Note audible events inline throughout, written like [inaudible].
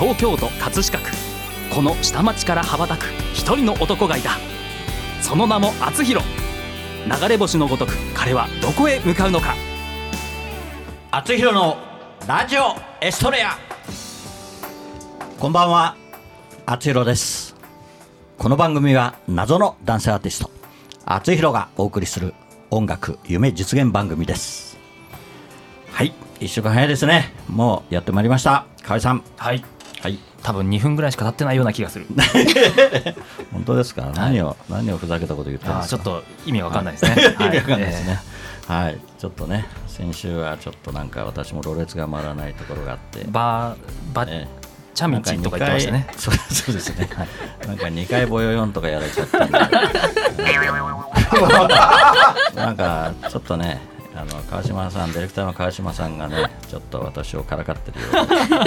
東京都葛飾区。この下町から羽ばたく一人の男がいた。その名も厚弘。流れ星のごとく彼はどこへ向かうのか。厚弘のラジオエストレア。こんばんは。厚弘です。この番組は謎の男性アーティスト。厚弘がお送りする音楽夢実現番組です。はい。一週間早いですね。もうやってまいりました。河合さん。はいはい。多分2分ぐらいしか経ってないような気がする。[laughs] 本当ですか、何を何をふざけたこと言ってるんですか？ちょっと意味わかんないですね、意味わかんないですね。はい、ちょっとね、先週はちょっとなんか私もろれつが回らないところがあって、バーバえチャミチとか言ってましたね。そうそうですね。はい。なんか2回ボヨヨンとかやられちゃったんで、[laughs] なんかちょっとね、あの川島さん、ディレクターの川島さんがね、ちょっと私をからかってるよう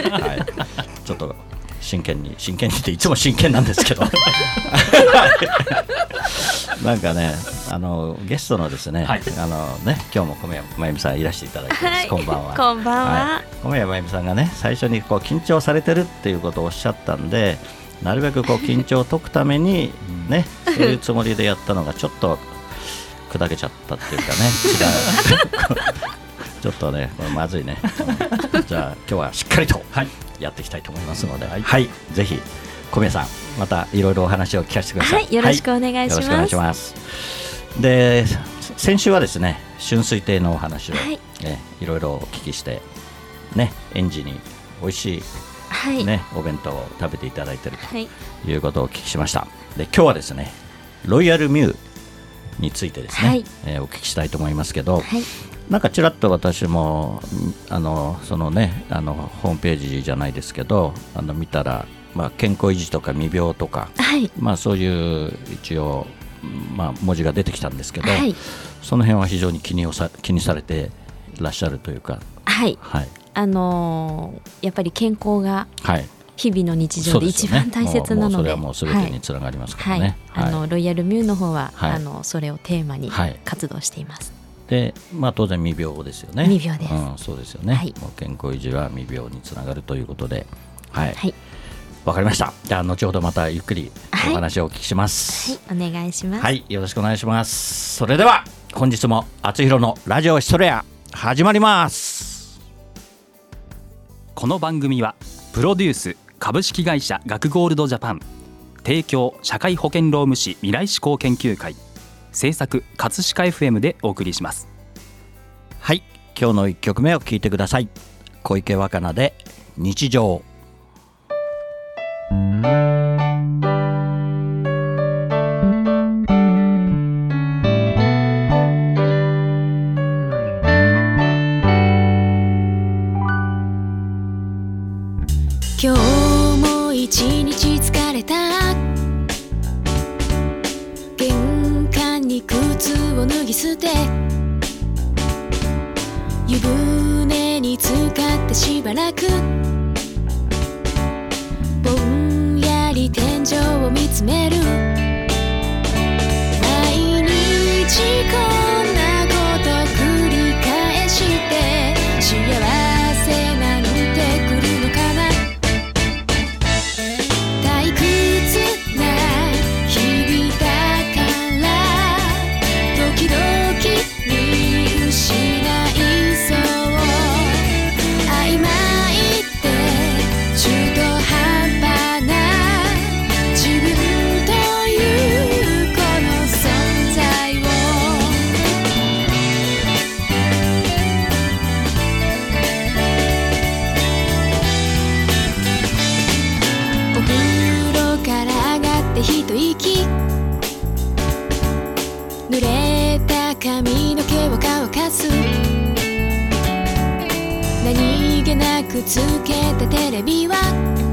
で、はい、ちょっと真剣に、真剣にっていつも真剣なんですけど。[laughs] なんかね、あのゲストのですね、はいあのね、今日も小宮真由美さんいらしていただいてます、はいこんばんは。[laughs] こんばんは小宮真由美さんがね、最初にこう緊張されてるっていうことをおっしゃったんで、なるべくこう [laughs] 緊張を解くためにね、そういうつもりでやったのがちょっと砕けちゃったっていうかね、違う。ちょっとね、これまずいね。うんじゃあ今日はしっかりとやっていきたいと思いますので、はい、ぜひ小宮さんまたいろいろお話を聞かせてください。はいよろしくお願いします。よろしくお願いします。で、先週はですね、春水亭のお話を、はい。ね、いろいろお聞きして、ね、園児に美味しはい。い、ねお弁当を食べていただいているはい。ということをお聞きしました。で、今日はですね、ロイヤルミューについてですね、はい。えーお聞きしたいと思いますけど、はいなんかちらっと私もんあのそのねあのホームページじゃないですけどあの見たら、まあ、健康維持とか未病とか、はい。まあ、そういう一応、まあ、文字が出てきたんですけど、はい。その辺は非常に気にをさ気にされていらっしゃるというか、はい。はい。あのーやっぱり健康がはい、日々の日常で一番大切なもうもうそのでれはもう全てにつながりますからはい。ね。あのロイヤルミューの方は、はい。あのそれをテーマにはい。活動しています。で、まあ、当然未病ですよね。未病ですうん、そうですよね、はいもう健康維持は未病につながるということで、はい、はいわかりました。じゃあ後ほどまたゆっくりお話をお聞きします。はいお願いします。はい、よろしくお願いします。それでは本日もあつひろのラジオヒストレア始まります。この番組はプロデュース株式会社学ゴールドジャパン提供社会保険労務士未来志向研究会制作葛飾 FM でお送りしますはい、今日の1曲目を聞いてください。小池若菜で日常。ツを脱ぎ捨て湯船に浸かってしばらくぼんやり天井を見つめる。毎日なくつけたテレビは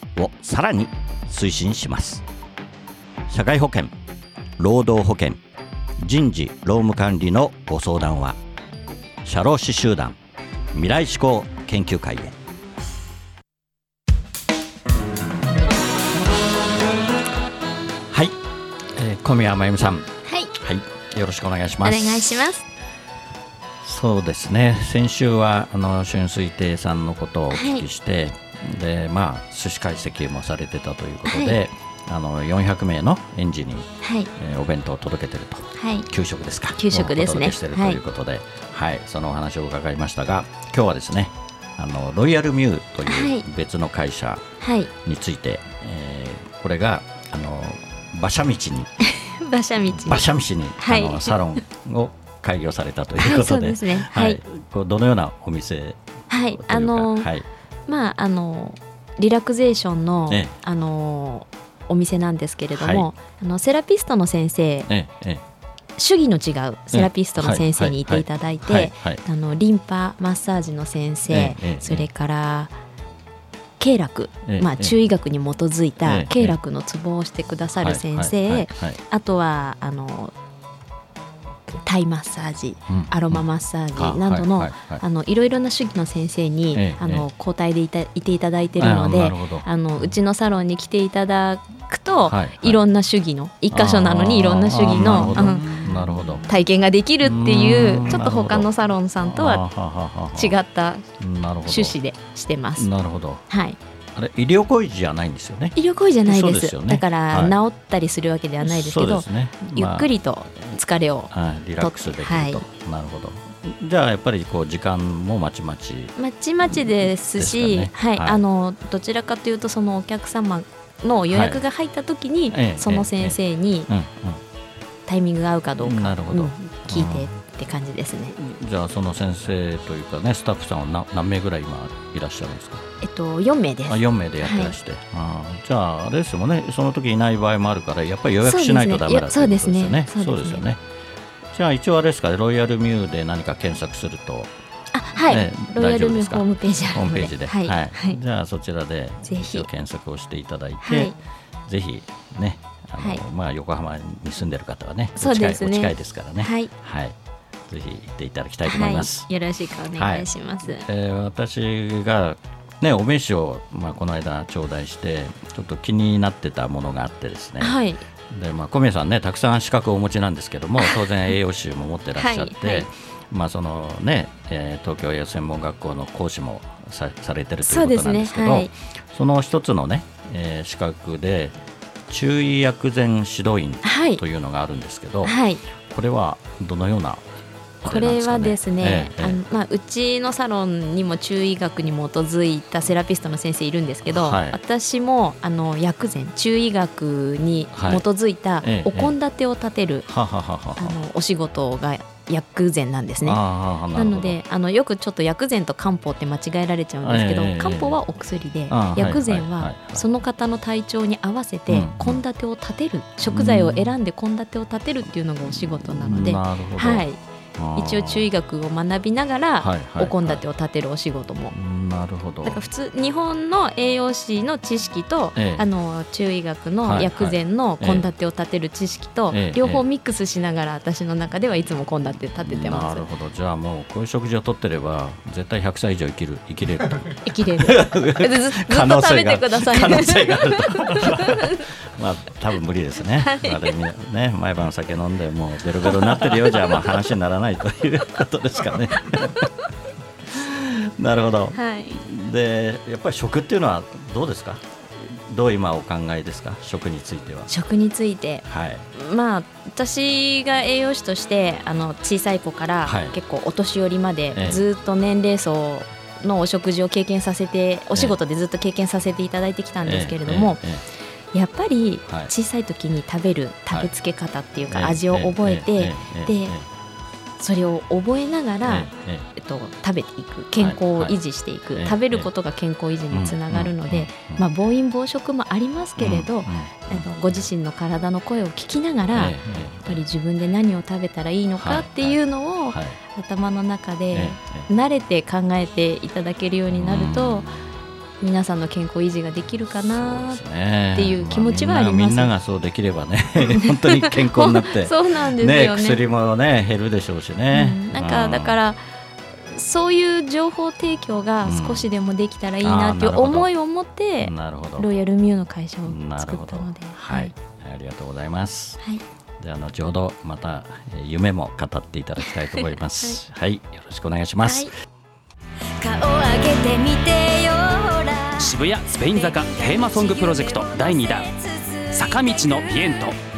をさらに推進します。社会保険労働保険人事労務管理のご相談は社労士集団未来志向研究会へ。はい、えー小宮真由美さん。はい。はい。よろしくお願いしお願ますいします。そうですね。先週はあの春水亭さんのことをお聞きして、でまあ寿司会席もされてたということで、あの400名の園児に、はい。えーお弁当を届けてると。はい。給食ですか？給食ですね。お届けしてるということで、はい。そのお話を伺いましたが今日はですねあのロイヤルミューとはい。いう別の会社はい。について、えーこれがあの馬車道に [laughs] 馬車道に。馬車道に、はい。あのサロンを開業されたというはいことで、そうですね。はい。こうどのようなお店はい。かあのはいまああのリラクゼーションの、ええ。あのお店なんですけれども、はい。あのセラピストの先生えええ主義の違うセラピストの先生にいていただいて、あのリンパマッサージの先生、それから経絡、まあ、中医学に基づいえたえ経絡のツボをしてくださる先生、あとはあのタイマッサージうん。アロママッサージあなどの,、はいろいろな主義の先生に、ええあのえ交代でいたいていただいているのであのうちのサロンに来ていただくと、はいはい。いろんな主義の一箇所なのにいろんな主義のなるほど。体験ができるっていううん。ちょっと他のサロンさんとは違違った趣旨でしてます。なるほど。はい、あれ医療行為じゃないんですよね。医療行為じゃないです。ね。だから、はい。治ったりするわけではないですけどね。ゆっくりと疲れを、まあはい。リラックスできると、はい。なるほど。じゃあやっぱりこう時間もまちまち。まちまちですし、ね。はい、はい。あのどちらかというとそのお客様の予約が入った時に、ええその先生にうんタイミングが合うかどうか、聞いてって感じですね。うんじゃあその先生というかねスタッフさんは何何名ぐらい今いらっしゃるんですか？えっと4名です。あ。4名でやってらして、あーじゃああれですよね。その時いない場合もあるからやっぱり予約しないとダメだそうですね。そうですよね。じゃあ一応あれですかロイヤルミューで何か検索すると。あはい、ねロイヤルミュ大丈夫ですか？ホームページホームページで、はい、はい。じゃあそちらでぜひ。一応検索をしていただいて、はい。ぜひねあの、はい。まあ、横浜に住んでる方はね近いお近いですからね。はい。はい、ぜひ行っていただきたいと思います、はい、よろしくお願いします。えー私がねお名刺を、まあ、この間頂戴してちょっと気になってたものがあってですね、はい、でまあ、小宮さんねたくさん資格をお持ちなんですけども当然栄養士も持ってらっしゃって、はい。はい。まあそのねえー東京栄養専門学校の講師もさされてるということなんですけどはい。その一つのね、えー資格で中医薬膳指導員はい。というのがあるんですけど、はい、これはどのようなあこれはですね、ええあのまあ、うちのサロンにも中医学に基づいたセラピストの先生いるんですけど、はい。私もあの薬膳中医学に基づいたええお献立を立てる、ははははあのお仕事が薬膳なんですね。なのであのよくちょっと薬膳と漢方って間違えられちゃうんですけど、ええ漢方はお薬で、薬膳はその方の体調に合わせてうん献立を立てる、食材を選んで献立を立てるっていうのがお仕事なので、はい、一応中医学を学びながら、はいはいお献立を立てるお仕事も。なるほど。だから普通日本の栄養士の知識と、ええ。あの中医学はいの薬膳の献立を立てる知識と、ええ。両方ミックスしながら私の中ではいつも献立立ててなます。る。ほど。じゃあもうこういう食事をとってれば絶対100歳以上生きる生きれる。と [laughs] 生きれる。ずずずっと食べてください。可能性がある。とまあ多分無理ですね,、まあでみね毎晩酒飲んでもうベロベロになってるようじゃまあ話にならないということですかね。[laughs] なるほど。はい。でやっぱり食っていうのはどうですか？どう今お考えですか？食については。食について、はい。まあ私が栄養士としてあの小さい子からはい。結構お年寄りまでええ。ずっと年齢層のお食事を経験させてお仕事でずっと経験させていただいてきたんですけれども、ええ。えやっぱりはい。小さい時に食べる食べつけ方っていうかええ。味を覚えてでそれを覚えながら、えっと、食べていく健康を維持していく、食べることが健康維持につながるので、うんまあ、暴飲暴食もありますけれど、うんご自身の体の声を聞きながら、ええやっぱり自分で何を食べたらいいのかっていうのをはい頭の中で慣れて考えていただけるようになると皆さんの健康維持ができるかなっていう気持ちはあります。みんなみんながそうできればね [laughs] 本当に健康になって [laughs] そうなんですねよね。薬もね減るでしょうしね、うん。なんかだからそういう情報提供が少しでもできたらいいなっていう思いを持ってなるほど。ロイヤルミューの会社を作ったので。はい、ありがとうございます。はい。では後ほどまたえー夢も語っていただきたいと思います。[laughs] はい、よろしくお願いします、はい。顔上げてみて渋谷スペイン坂テーマソングプロジェクト第2弾坂道のビエント。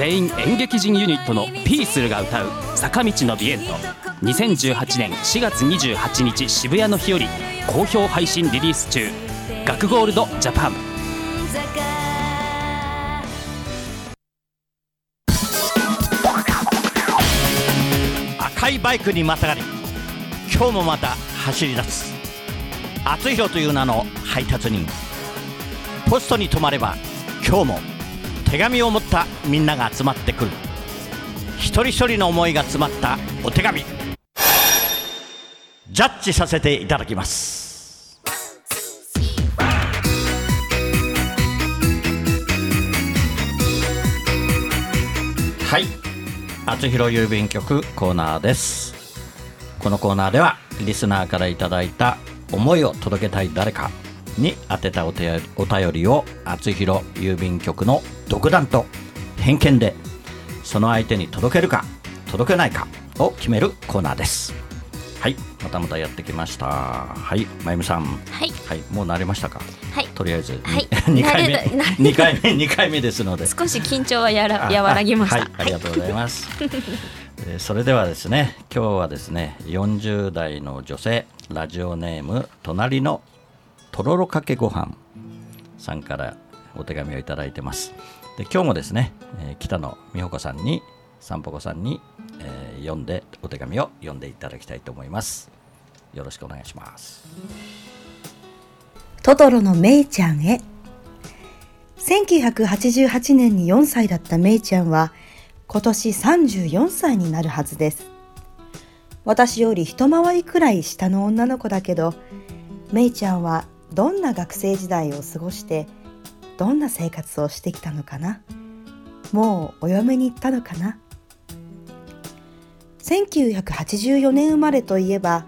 全員演劇人ユニットのピースルが歌う坂道のビエント。2018年4月28日渋谷の日より好評配信リリース中。学ゴールドジャパン。赤いバイクにまたがり今日もまた走り出す。厚弘という名の配達人。ポストに止まれば今日も手紙を持ったみんなが集まってくる。一人一人の思いが詰まったお手紙。ジャッジさせていただきます。はい。厚弘郵便局コーナーです。このコーナーではリスナーからいただいた思いを届けたい誰かに宛てたお手やお便りを厚弘郵便局の独断と偏見でその相手に届けるか届けないかを決めるコーナーです。はいまたまたやってきました。はいまゆみさん。はい。はいもう慣れましたか？はい。とりあえず、はい。[laughs] 2回目。慣れた。慣れた。2回目2回目ですので。少し緊張はやらあ和らぎました。はい、ありがとうございます。[laughs] えーそれではですね、今日はですね、40代の女性、ラジオネーム、隣のとろろかけご飯さんからお手紙をいただいてます。で今日もですね、えー北野美穂子さんに、さんぽこさんに、えー読んで、お手紙を読んでいただきたいと思います。よろしくお願いします。トトロのメイちゃんへ。1988年に4歳だったメイちゃんは、今年34歳になるはずです。私より一回りくらい下の女の子だけど、メイちゃんはどんな学生時代を過ごして、どんな生活をしてきたのかな？もうお嫁に行ったのかな？1984年生まれといえば、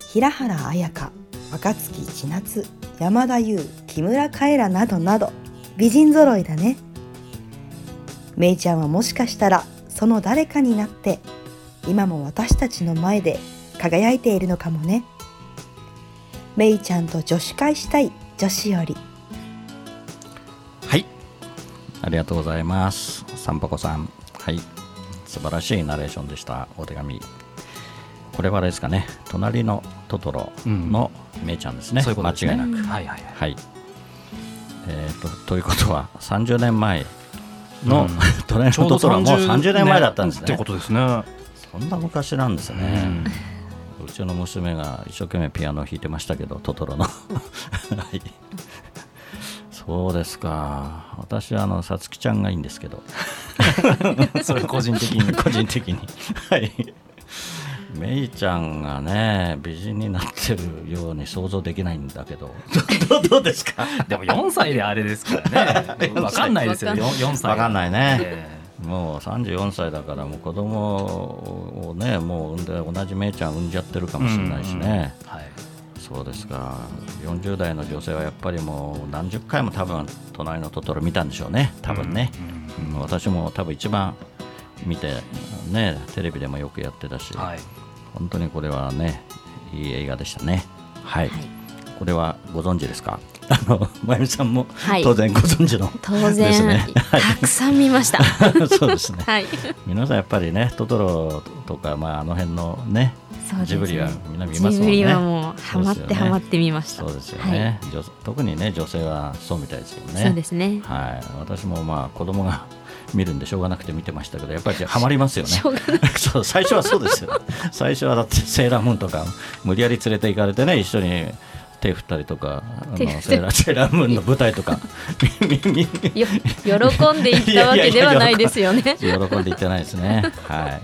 平原綾香、若槻千夏、山田優、木村カエラなどなど美人揃いだね。めいちゃんはもしかしたらその誰かになって今も私たちの前で輝いているのかもね。めいちゃんと女子会したい女子より。はい。ありがとうございます。さんぽこさん。はい。素晴らしいナレーションでした。お手紙。これはあれですかね。隣のトトロのめいちゃんですね。そういうことですね間違いなく。はいはいはいはい。えーとということは30年前の、うん [laughs] 隣のトトロはもう30年前だったんですね。ってことですね。そんな昔なんですね。うちの娘が一生懸命ピアノを弾いてましたけど、トトロの。はい。そうですか。私はあのさつきちゃんがいいんですけど、[laughs] それ個人的に。[laughs] 個人的に。はい。めいちゃんがね、美人になってるように想像できないんだけど、ど [laughs] どうですか？でも4歳であれですからね。わかんないですよ。4, 4歳。わかんないね。えもう34歳だからもう子供をねもう産んで同じめいちゃん産んじゃってるかもしれないしね、えはい。そうですか40代の女性はやっぱりもう何十回も多分隣のトトロ見たんでしょうね。多分ね、うん私も多分一番見てねテレビでもよくやってたし、はい。本当にこれはねいい映画でしたね。はい、はい。これはご存知ですか？あのまゆみさんもはい。当然ご存知の、当です然、ねたくさん見ました。[laughs] そうですね。はい。皆さんやっぱりねトトロとか、まあ、あの辺のねね。ジブリはみんな見ますもんね。ジブリはもうハマってハマって見ました。そうですよね、女特にね女性はそうみたいですよね。そうですね。はい、私もまあ子供が見るんでしょうがなくて見てましたけどやっぱりハマりますよね。[laughs] そう最初はそうですよ。最初はだってセーラームーンとか無理やり連れて行かれてね一緒に手振ったりとかあのセーラーセーラームーンの舞台とか。[laughs] 喜んでいったわけではないですよね。喜んで言ってないですね。はい。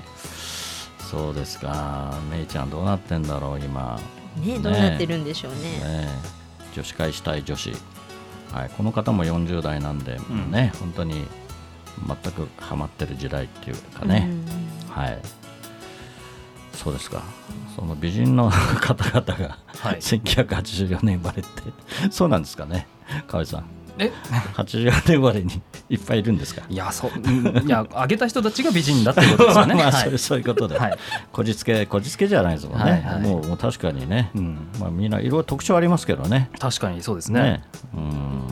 そうですか。めいちゃんどうなってんだろう今。ねどうなってるんでしょうね。ね。女子会したい女子、はい、この方も40代なんで、うん。ね本当に全くハマってる時代っていうかね、はいそうですか。その美人の方々が、はい。1984年生まれってそうなんですかね。河合さん。え？84年生まれにいっぱいいるんですか？いやそううんいやあげた人たちが美人だってことですよね。[laughs] まあ、はい。そういうことで、はい。こじつけこじつけじゃないですもんね、はいはい。もうもう確かにね、うん。まあ、みんないろいろ特徴ありますけどね。確かにそうですね。うん。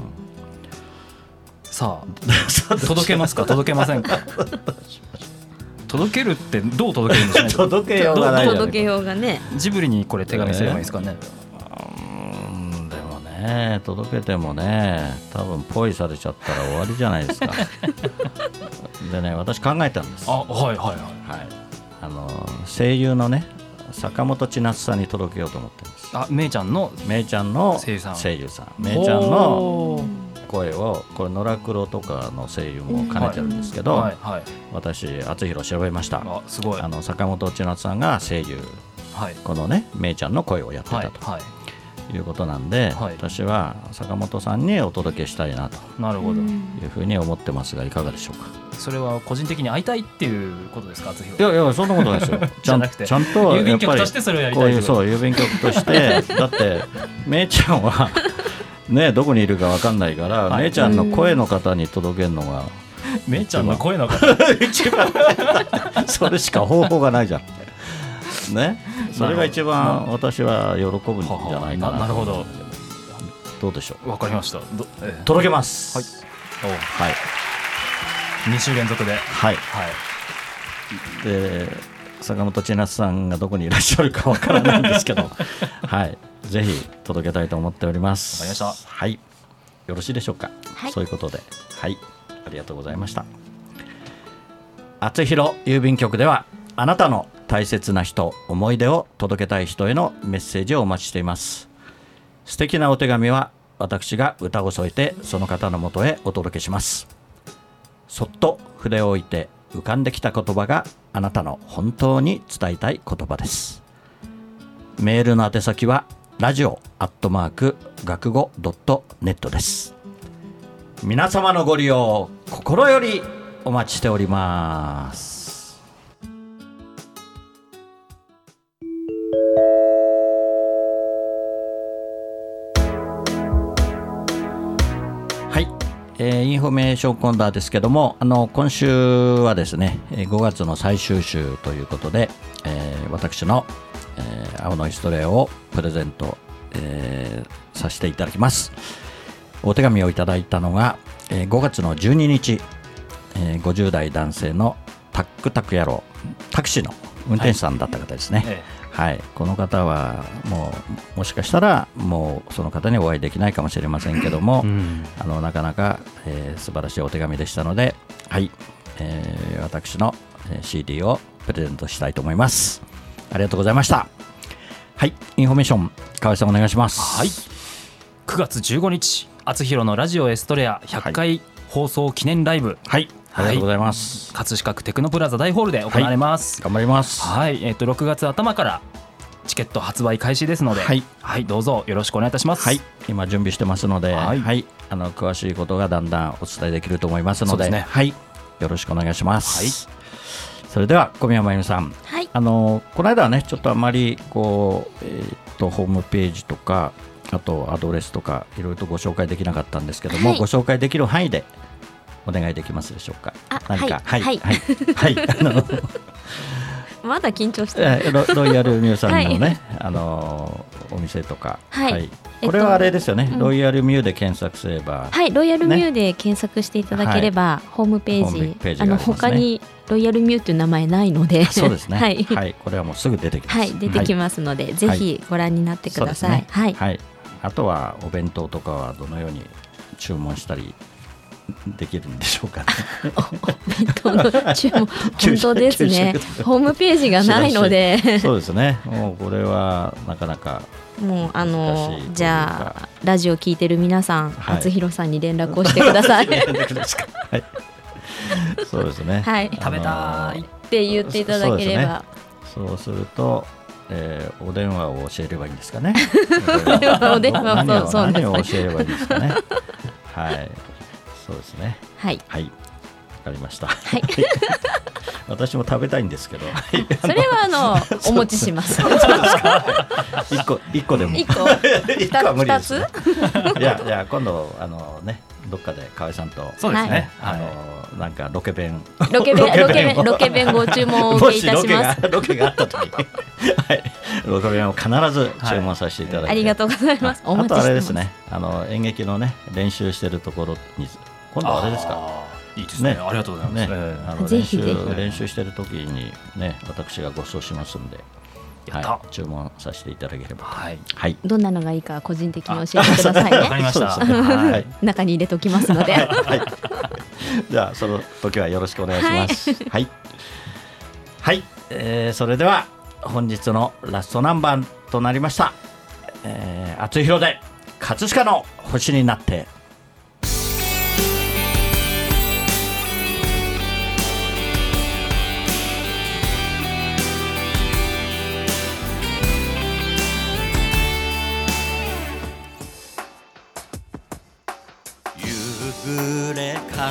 さあ届けますか？届けませんか？[laughs] 届けるってどう届けるんでしょうね。[laughs] 届けようがない届けようがね。ジブリにこれ手紙すればいいですかね。うんでもね届けてもね多分ポイされちゃったら終わりじゃないですか。[laughs] でね私考えたんです。あはいはいはい。はい、あの声優のね坂本千夏さんに届けようと思ってるんです。あめいちゃんのめいちゃんの声優さん。めいちゃんのほ声をこれ野良黒とかの声優も兼ねてるんですけーど、はい。はい。私篤弘調べました。あすごい。あの坂本千夏さんが声優はい。このねめいちゃんの声をやってはいたと。はい。い。うことなんで、はい。私は坂本さんにお届けしたいなと。なるほど。いうふうに思ってますがいかがでしょうか。それは個人的に会いたいっていうことですか厚い弘やいやそんなことないですよ。ちゃんじゃなくて。ちゃんと郵便局としてそれをやりこういうたいってことそう郵便局として。だって [laughs] めいちゃんはねどこにいるかわかんないから、はい。めいちゃんの声の方に届けるのが [laughs] めいちゃんの声の方。一番。[laughs] それしか方法がないじゃん。ね？それが一番私は喜ぶんじゃないかな。ななるほど。どうでしょう？わかりました。届けます。はい。はい。お2週連続で。はい。はい。で坂本千夏さんがどこにいらっしゃるかわからないんですけど。[laughs] はいぜひ届けたいと思っております。わかりました。はい。よろしいでしょうか、はい。そういうことで。はい。ありがとうございました。厚弘郵便局ではあなたの大切な人思い出を届けたい人へのメッセージをお待ちしています。素敵なお手紙は私が歌を添えてその方のもとへお届けします。そっと筆を置いて浮かんできた言葉があなたの本当に伝えたい言葉です。メールの宛先はラジオアットマーク学語ドットネットです。皆様のご利用心よりお待ちしております。はい、えーインフォメーションコーナーですけどもあの今週はですねえー5月の最終週ということで、えー私の、えー青のイストレイをプレゼント、えーさせていただきます。お手紙をいただいたのが、えー5月の12日、えー50代男性のタックタク野郎タクシーの運転手さんだった方ですね、えはい、この方はもうもしかしたらもうその方にお会いできないかもしれませんけども、うん。あのなかなか、えー素晴らしいお手紙でしたので、はい。えー私のえー CD をプレゼントしたいと思いますありがとうございました。はいインフォメーション河合さんお願いします。はい。9月15日厚弘のラジオエストレア100回放送記念ライブ、はいありがとうございます、葛飾区テクノプラザ大ホールで行われます。頑張ります。はい、えっ、と6月頭からチケット発売開始ですので、はい。どうぞよろしくお願いいたします。はい、今準備してますので、は、はいいあの詳しいことがだんだんお伝えできると思いますので、ですね。はい、よろしくお願いします。はいそそれでは小宮山由美さん。はい。あのこの間はねちょっとあまりこう、えーっとホームページとかあとアドレスとかいろいろとご紹介できなかったんですけども、はい。ご紹介できる範囲でお願いできますでしょうか？あ何か？はい。はい。はい、はい。[laughs] あのまだ緊張してる。えーロロイヤル [laughs] ミューさんのね、はい。あのお店とか、はい。えっとこれはあれですよね、うん。ロイヤルミューで検索すれば、はい、ロイヤルミューで検索していただければ、ホームページホームページあの他にロイヤルミューという名前ないので。そうですね、[laughs] はい、はい、これはもうすぐ出てきます。はい、出てきまますので、ぜひご覧になってください。ね。はい、はい、あとはお弁当とかはどのように注文したりできるんでしょうか、ね、弁当の注文本当ですねホームページがないのでそうですね、もうこれはなかなかもうあのうじゃあラジオ聞いてる皆さん、はい厚弘さんに連絡をしてくださいはい、そうですね。はい食べたいて言っていただければ、そうすると、えーお電話を教えればいいんですかね。お電話をそうそう何を教えればいいんですかね。はい、そうですね。はい。はい、わかりました。い。私も食べたいんですけど、それはあの [laughs] お持ちします。一個一個でも。一個。[laughs] 一個は無理二つですね。いやいや今度あのねどっかで河合さんとそうですね、あのなんかロケ弁。ロケ弁ロケ弁ロケ弁ご注文をお受けいたしもます。しロケがロケがあった時はい。ロケ弁を必ず注文させていただいて、ありがとうございます。おあとあ待ちしてます。れですねあの演劇のね練習してるところに今度はあれですか。いいですね。ね。ありがとうございます、ね。えあの練習ぜひぜひ。練習してる時にね私がご馳走しますんで、はい、注文させていただければはい。はい。どんなのがいいか個人的に教えてくださいね。[laughs] わかりました。はい。中に入れときますので。はい。[laughs] じゃあその時はよろしくお願いします。はい。はい、えーそれでは本日のラストナンバーとなりました。えー、厚弘で葛飾の星になって。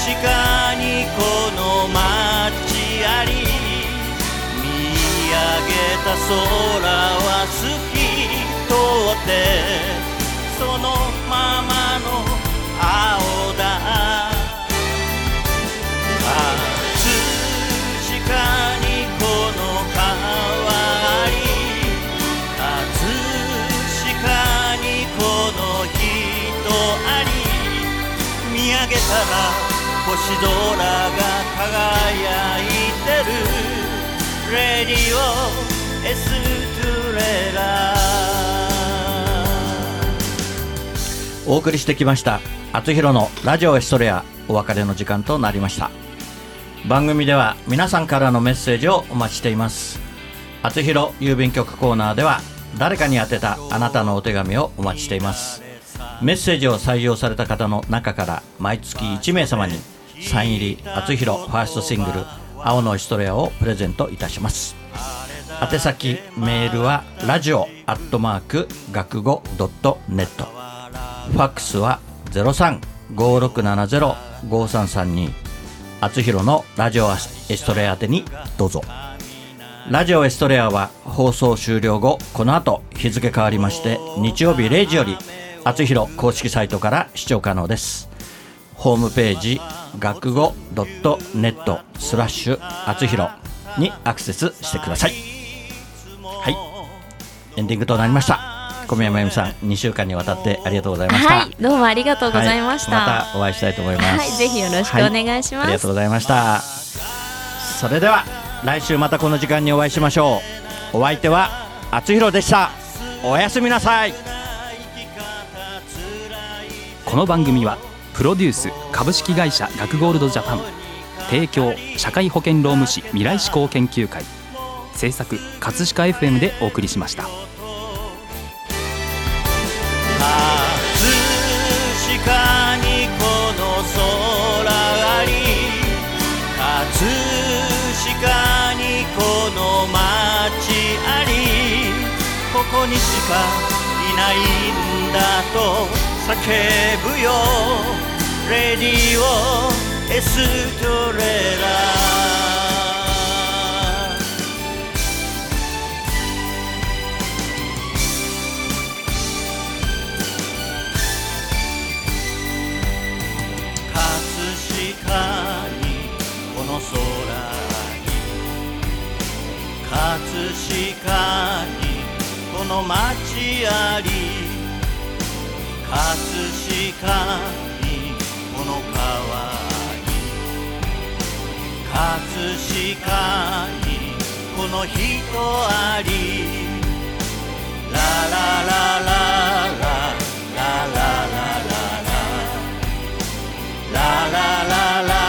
飾にこの街あり見上げた空は透き通ってそのままの青だ。葛飾にこの川あり葛飾にこの人あり。見上げたら星空が輝いてるレディオエストレラお送りしてきました。厚弘のラジオエストレアお別れの時間となりました。番組では皆さんからのメッセージをお待ちしています。厚弘郵便局コーナーでは誰かに宛てたあなたのお手紙をお待ちしています。メッセージを採用された方の中から毎月1名様にサイン入り厚弘ファーストシングル「青のエストレア」をプレゼントいたします。宛先メールはラジオアットマーク学語ドットネット。ファックスは0356705332厚弘のラジオエストレア宛てにどうぞ。ラジオエストレアは放送終了後この後日付変わりまして日曜日0時より厚弘公式サイトから視聴可能です。ホームページ学語 .net スラッシュ厚弘にアクセスしてくださいはいエンディングとなりました小宮山由美さん2週間にわたってありがとうございました、はいどうもありがとうございました、はいまたお会いしたいと思います。はいぜひよろしくお願いしますはありがとうございました。それでは来週またこの時間にお会いしましょう。お相手はあつひろでした。おやすみなさい。この番組はプロデュース株式会社学ゴールドジャパン。提供社会保険労務士未来志向研究会。制作葛飾 FM でお送りしました。葛飾にこの空あり。葛飾にこの街あり。ここにしかいないんだと叫ぶよ。レディオエストレラ。葛飾にこの空に葛飾にこの街あり葛飾にこの人あり。ラララララララ。ラララララ。ララララ。